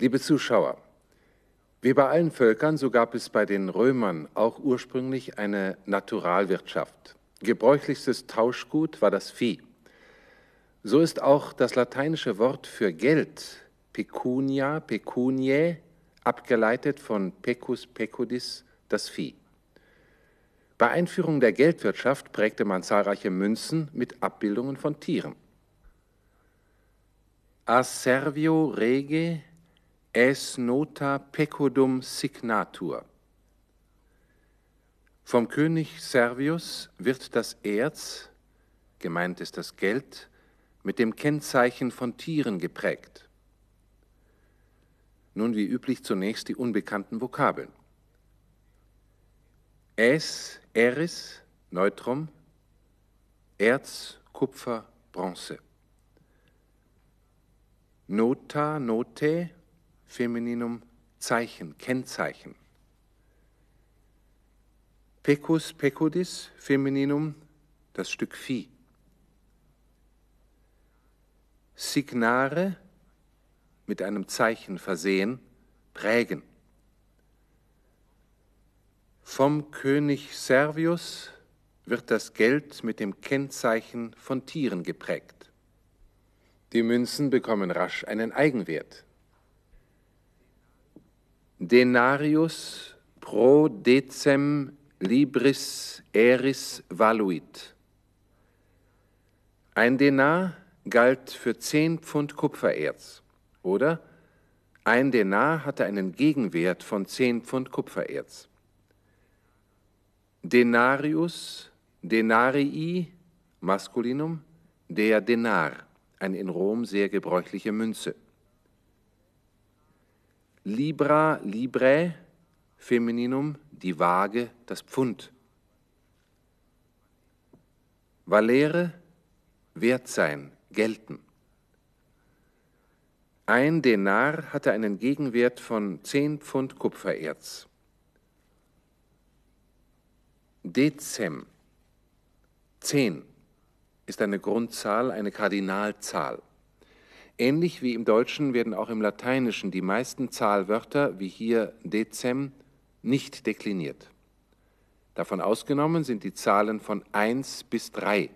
Liebe Zuschauer, wie bei allen Völkern, so gab es bei den Römern auch ursprünglich eine Naturalwirtschaft. Gebräuchlichstes Tauschgut war das Vieh. So ist auch das lateinische Wort für Geld, pecunia, pecuniae, abgeleitet von pecus pecudis, das Vieh. Bei Einführung der Geldwirtschaft prägte man zahlreiche Münzen mit Abbildungen von Tieren. A servio rege es nota pecudum signatur. Vom König Servius wird das Erz, gemeint ist das Geld, mit dem Kennzeichen von Tieren geprägt. Nun wie üblich zunächst die unbekannten Vokabeln. Es, Eris, Neutrum, Erz, Kupfer, Bronze. Nota, Note, Femininum Zeichen, Kennzeichen. Pecus, pecudis, Femininum, das Stück Vieh. Signare, mit einem Zeichen versehen, prägen. Vom König Servius wird das Geld mit dem Kennzeichen von Tieren geprägt. Die Münzen bekommen rasch einen Eigenwert. Denarius pro decem libris eris valuit. Ein Denar galt für zehn Pfund Kupfererz, oder ein Denar hatte einen Gegenwert von zehn Pfund Kupfererz. Denarius, denarii, Maskulinum, der Denar, eine in Rom sehr gebräuchliche Münze. Libra, librae, Femininum, die Waage, das Pfund. Valere, wert sein, gelten. Ein Denar hatte einen Gegenwert von zehn Pfund Kupfererz. Dezem, zehn, ist eine Grundzahl, eine Kardinalzahl. Ähnlich wie im Deutschen werden auch im Lateinischen die meisten Zahlwörter, wie hier Dezem, nicht dekliniert. Davon ausgenommen sind die Zahlen von 1 bis 3.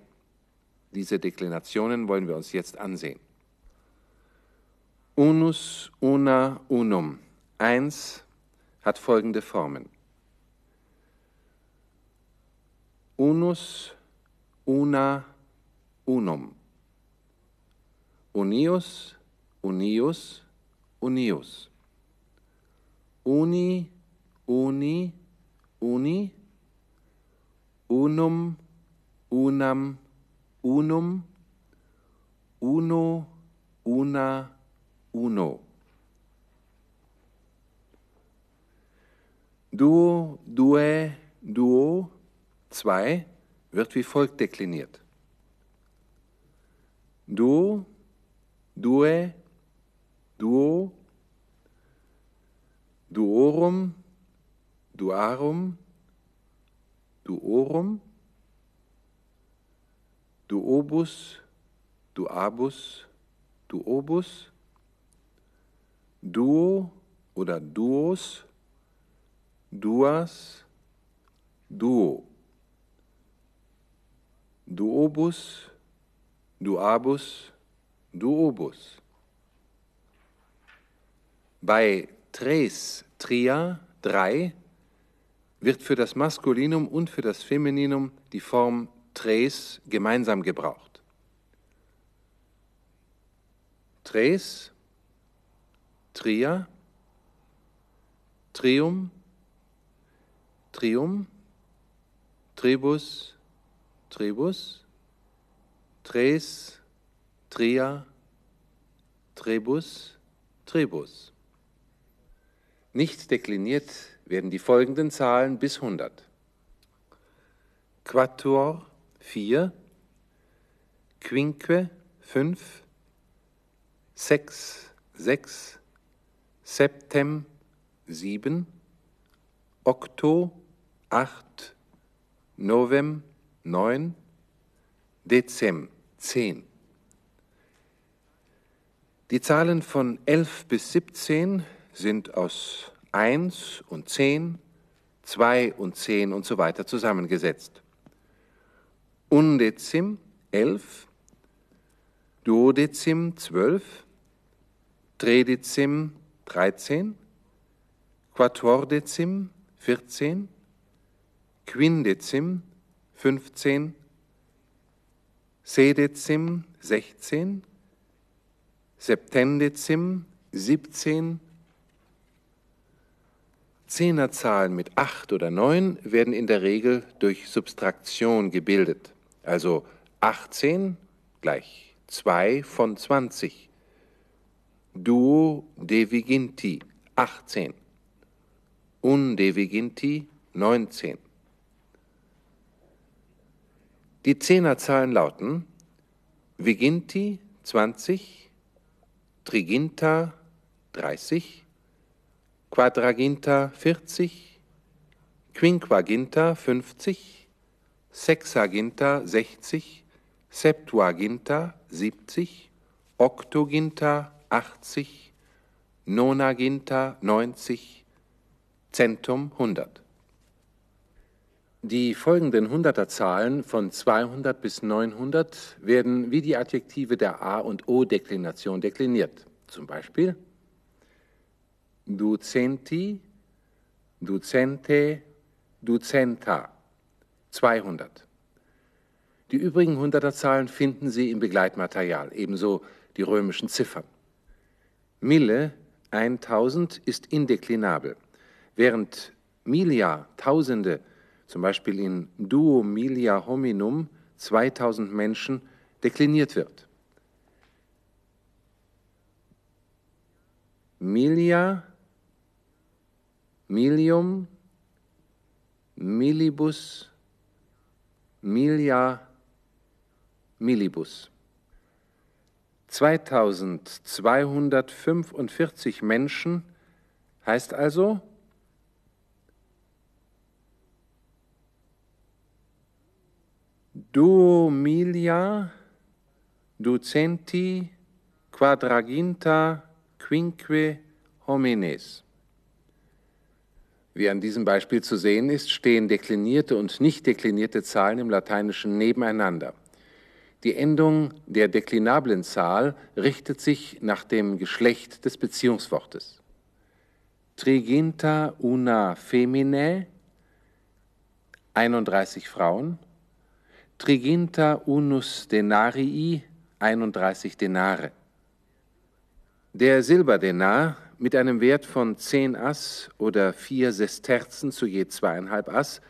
Diese Deklinationen wollen wir uns jetzt ansehen. Unus, una, unum. 1 hat folgende Formen. Unus, una, unum unius, unius, unius. Uni, uni, uni. Unum, unam, unum. Uno, una, uno. Duo, due, duo, zwei wird wie folgt dekliniert. Duo, due, duo, duorum, duarum, duorum, duobus, duabus, duobus, duo oder duos, duas, duo, duobus, duabus, duobus. Bei tres, tria, drei, wird für das Maskulinum und für das Femininum die Form tres gemeinsam gebraucht. Tres, tria, trium, trium, tribus, tribus, tres, Tria, Trebus, Trebus. Nicht dekliniert werden die folgenden Zahlen bis 100. Quattuor 4, Quinque 5, Sex 6, Septem 7, Octo 8, Novem 9, Dezem 10. Die Zahlen von 11 bis 17 sind aus 1 und 10, 2 und 10 und so weiter zusammengesetzt. Undezim 11, Duodezim 12, Tredezim 13, Quattordezim 14, Quindezim 15, Sedezim 16, Septendezim 17, Zehnerzahlen mit 8 oder 9 werden in der Regel durch Subtraktion gebildet. Also 18 gleich 2 von 20. Duo deviginti 18. Undeviginti 19. Die Zehnerzahlen lauten Viginti 20, Triginta 30, Quadraginta 40, Quinquaginta 50, Sexaginta 60, Septuaginta 70, Octoginta 80, Nonaginta 90, Centum 100. Die folgenden Hunderterzahlen von 200 bis 900 werden wie die Adjektive der A- und O-Deklination dekliniert. Zum Beispiel Ducenti, Ducente, Ducenta, 200. Die übrigen Hunderterzahlen finden Sie im Begleitmaterial, ebenso die römischen Ziffern. Mille, 1000, ist indeklinabel, während Milia, Tausende, zum Beispiel in Duo Milia Hominum, 2000 Menschen, dekliniert wird. Milia, Milium, Millibus, Milia, Millibus. 2245 Menschen heißt also Duo milia ducenti quadraginta quinque homines. Wie an diesem Beispiel zu sehen ist, stehen deklinierte und nicht deklinierte Zahlen im Lateinischen nebeneinander. Die Endung der deklinablen Zahl richtet sich nach dem Geschlecht des Beziehungswortes. Triginta una feminae, 31 Frauen, Triginta unus denarii, 31 Denare. Der Silberdenar mit einem Wert von 10 Ass oder 4 Sesterzen zu je zweieinhalb Ass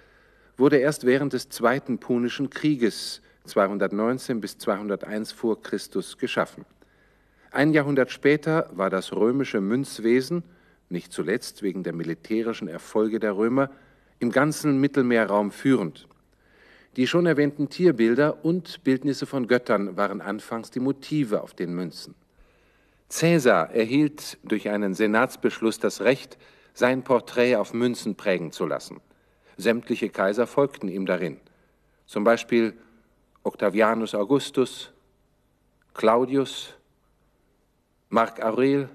wurde erst während des Zweiten Punischen Krieges 219 bis 201 vor Christus geschaffen. Ein Jahrhundert später war das römische Münzwesen, nicht zuletzt wegen der militärischen Erfolge der Römer, im ganzen Mittelmeerraum führend. Die schon erwähnten Tierbilder und Bildnisse von Göttern waren anfangs die Motive auf den Münzen. Cäsar erhielt durch einen Senatsbeschluss das Recht, sein Porträt auf Münzen prägen zu lassen. Sämtliche Kaiser folgten ihm darin. Zum Beispiel Octavianus Augustus, Claudius, Marc Aurel,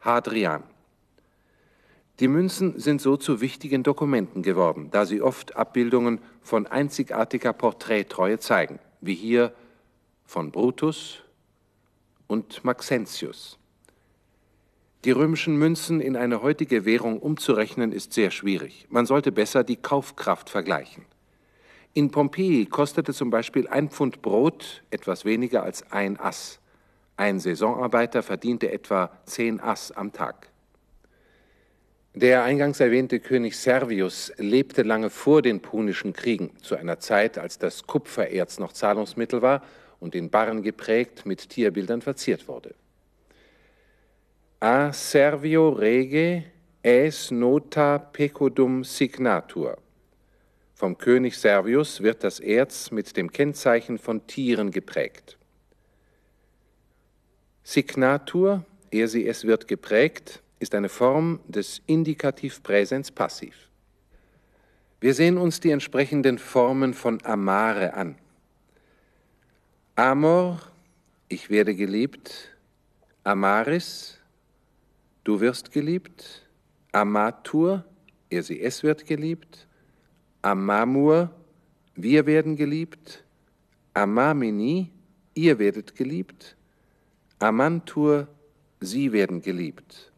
Hadrian. Die Münzen sind so zu wichtigen Dokumenten geworden, da sie oft Abbildungen von einzigartiger Porträttreue zeigen, wie hier von Brutus und Maxentius. Die römischen Münzen in eine heutige Währung umzurechnen ist sehr schwierig. Man sollte besser die Kaufkraft vergleichen. In Pompeji kostete zum Beispiel ein Pfund Brot etwas weniger als ein Ass. Ein Saisonarbeiter verdiente etwa zehn Ass am Tag. Der eingangs erwähnte König Servius lebte lange vor den Punischen Kriegen, zu einer Zeit, als das Kupfererz noch Zahlungsmittel war und in Barren geprägt mit Tierbildern verziert wurde. A Servio rege es nota pecodum signatur. Vom König Servius wird das Erz mit dem Kennzeichen von Tieren geprägt. Signatur, ehe sie es wird geprägt, ist eine Form des Indikativ passiv. Wir sehen uns die entsprechenden Formen von amare an. Amor, ich werde geliebt, Amaris, du wirst geliebt. Amatur, er sie es wird geliebt. Amamur, wir werden geliebt. Amamini, ihr werdet geliebt. Amantur, sie werden geliebt.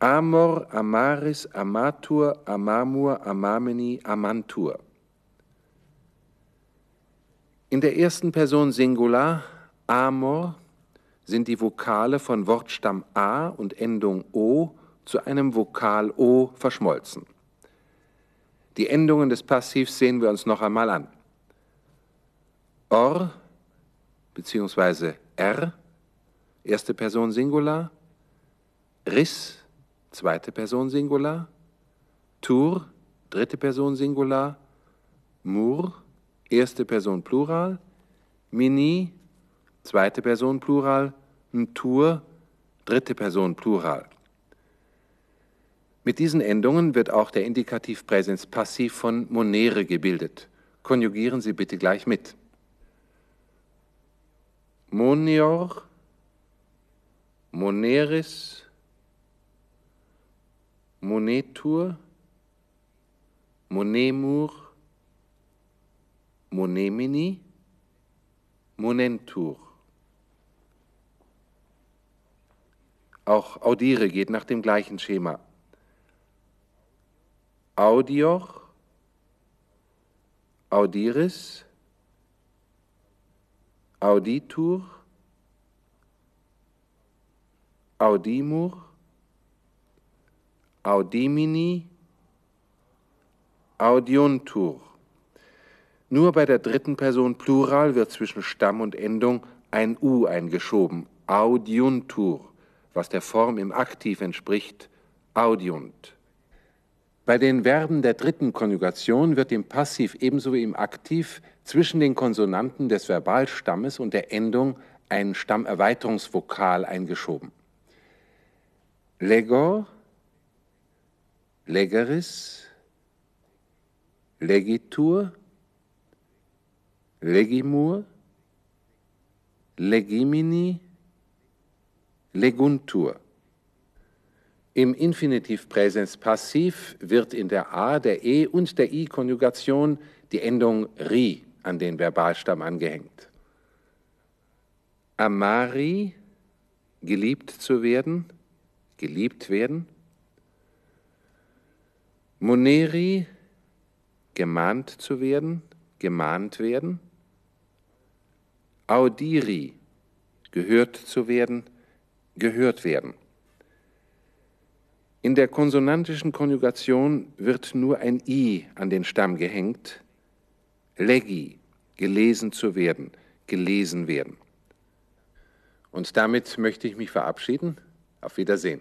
Amor, Amaris, Amatur, Amamur, Amamini, Amantur. In der ersten Person Singular, Amor, sind die Vokale von Wortstamm A und Endung O zu einem Vokal O verschmolzen. Die Endungen des Passivs sehen wir uns noch einmal an. Or bzw. R, erste Person Singular, Riss, zweite Person Singular, Tour, dritte Person Singular, Mur, erste Person Plural, Mini, zweite Person Plural, Tour, dritte Person Plural. Mit diesen Endungen wird auch der Indikativ Präsens passiv von monere gebildet. Konjugieren Sie bitte gleich mit. Monior, moneris, monetur, monemur, monemini, monentur. Auch audire geht nach dem gleichen Schema. Audior, Audiris, Auditur, Audimur, Audimini, Audiontur. Nur bei der dritten Person Plural wird zwischen Stamm und Endung ein U eingeschoben, Audiuntur, was der Form im Aktiv entspricht, Audiunt. Bei den Verben der dritten Konjugation wird im Passiv ebenso wie im Aktiv zwischen den Konsonanten des Verbalstammes und der Endung ein Stammerweiterungsvokal eingeschoben. Legor, legeris, legitur, legimur, legimini, leguntur. Im Infinitiv Präsens passiv wird in der A, der E und der I-Konjugation die Endung ri an den Verbalstamm angehängt. Amari, geliebt zu werden, geliebt werden. Moneri, gemahnt zu werden, gemahnt werden. Audiri, gehört zu werden, gehört werden. In der konsonantischen Konjugation wird nur ein i an den Stamm gehängt. Legi, gelesen zu werden, gelesen werden. Und damit möchte ich mich verabschieden. Auf Wiedersehen.